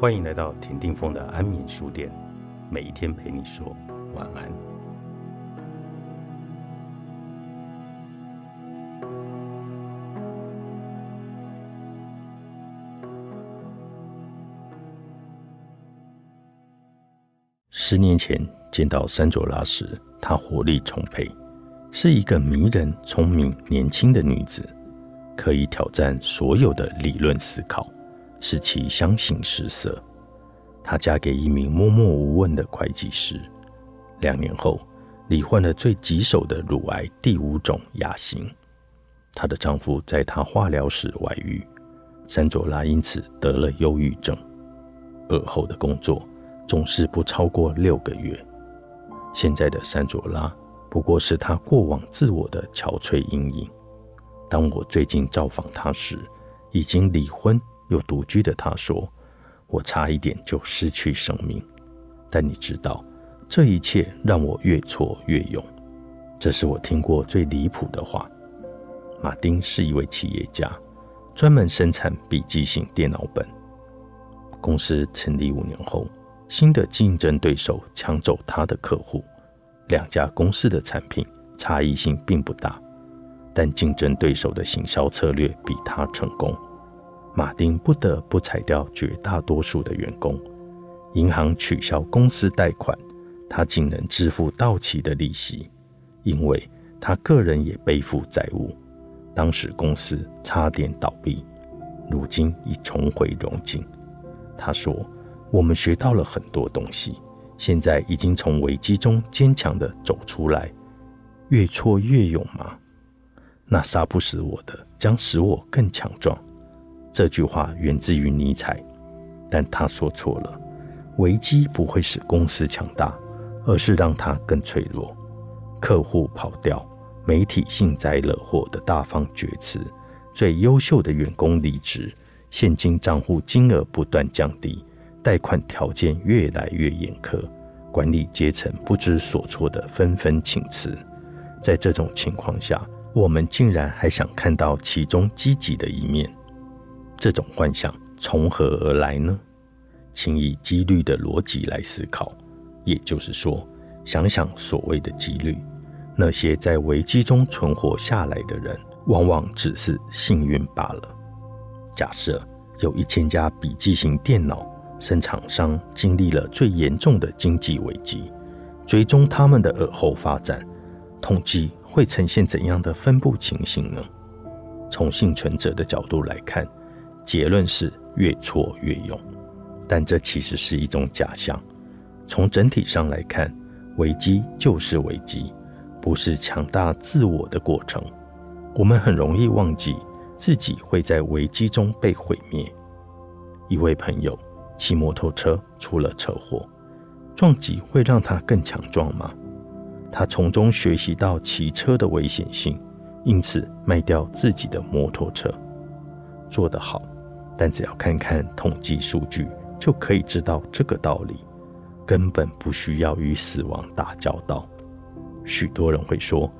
欢迎来到田定峰的安眠书店，每一天陪你说晚安。十年前见到山卓拉时，她活力充沛，是一个迷人、聪明、年轻的女子，可以挑战所有的理论思考。使其相形失色。她嫁给一名默默无闻的会计师，两年后罹患了最棘手的乳癌第五种亚型。她的丈夫在她化疗时外遇，山卓拉因此得了忧郁症。尔后的工作总是不超过六个月。现在的山卓拉不过是她过往自我的憔悴阴影。当我最近造访她时，已经离婚。又独居的他说：“我差一点就失去生命，但你知道，这一切让我越挫越勇。这是我听过最离谱的话。”马丁是一位企业家，专门生产笔记型电脑本。公司成立五年后，新的竞争对手抢走他的客户。两家公司的产品差异性并不大，但竞争对手的行销策略比他成功。马丁不得不裁掉绝大多数的员工，银行取消公司贷款，他仅能支付到期的利息，因为他个人也背负债务。当时公司差点倒闭，如今已重回荣景。他说：“我们学到了很多东西，现在已经从危机中坚强地走出来。越挫越勇吗？那杀不死我的，将使我更强壮。”这句话源自于尼采，但他说错了。危机不会使公司强大，而是让它更脆弱。客户跑掉，媒体幸灾乐祸的大放厥词，最优秀的员工离职，现金账户金额不断降低，贷款条件越来越严苛，管理阶层不知所措的纷纷请辞。在这种情况下，我们竟然还想看到其中积极的一面。这种幻想从何而来呢？请以几率的逻辑来思考，也就是说，想想所谓的几率，那些在危机中存活下来的人，往往只是幸运罢了。假设有一千家笔记型电脑生产商经历了最严重的经济危机，追踪他们的尔后发展，统计会呈现怎样的分布情形呢？从幸存者的角度来看。结论是越挫越勇，但这其实是一种假象。从整体上来看，危机就是危机，不是强大自我的过程。我们很容易忘记自己会在危机中被毁灭。一位朋友骑摩托车出了车祸，撞击会让他更强壮吗？他从中学习到骑车的危险性，因此卖掉自己的摩托车。做得好，但只要看看统计数据，就可以知道这个道理，根本不需要与死亡打交道。许多人会说，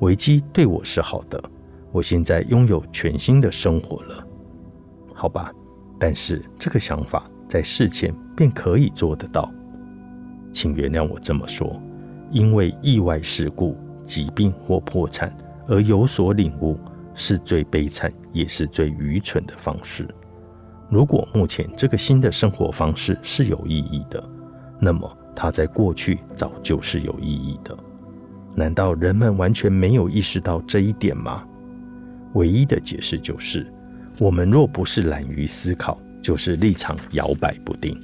危机对我是好的，我现在拥有全新的生活了。好吧，但是这个想法在事前便可以做得到。请原谅我这么说，因为意外事故、疾病或破产而有所领悟。是最悲惨也是最愚蠢的方式。如果目前这个新的生活方式是有意义的，那么它在过去早就是有意义的。难道人们完全没有意识到这一点吗？唯一的解释就是：我们若不是懒于思考，就是立场摇摆不定，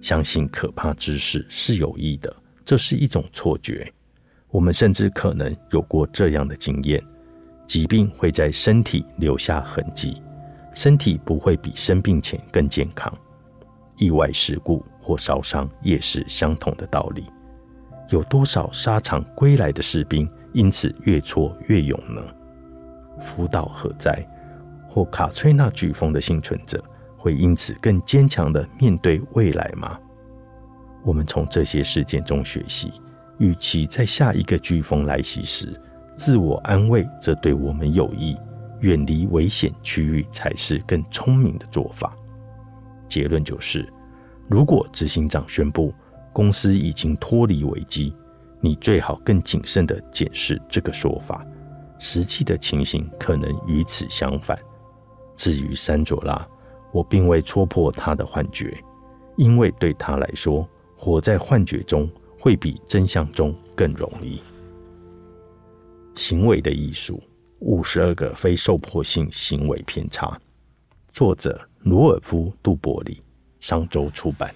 相信可怕之事是有益的，这是一种错觉。我们甚至可能有过这样的经验。疾病会在身体留下痕迹，身体不会比生病前更健康。意外事故或烧伤也是相同的道理。有多少沙场归来的士兵因此越挫越勇呢？福岛核灾或卡崔娜飓风的幸存者会因此更坚强的面对未来吗？我们从这些事件中学习，与其在下一个飓风来袭时。自我安慰，这对我们有益。远离危险区域才是更聪明的做法。结论就是，如果执行长宣布公司已经脱离危机，你最好更谨慎地检视这个说法。实际的情形可能与此相反。至于山卓拉，我并未戳破他的幻觉，因为对他来说，活在幻觉中会比真相中更容易。行为的艺术：五十二个非受迫性行为偏差。作者：罗尔夫·杜伯里，商周出版。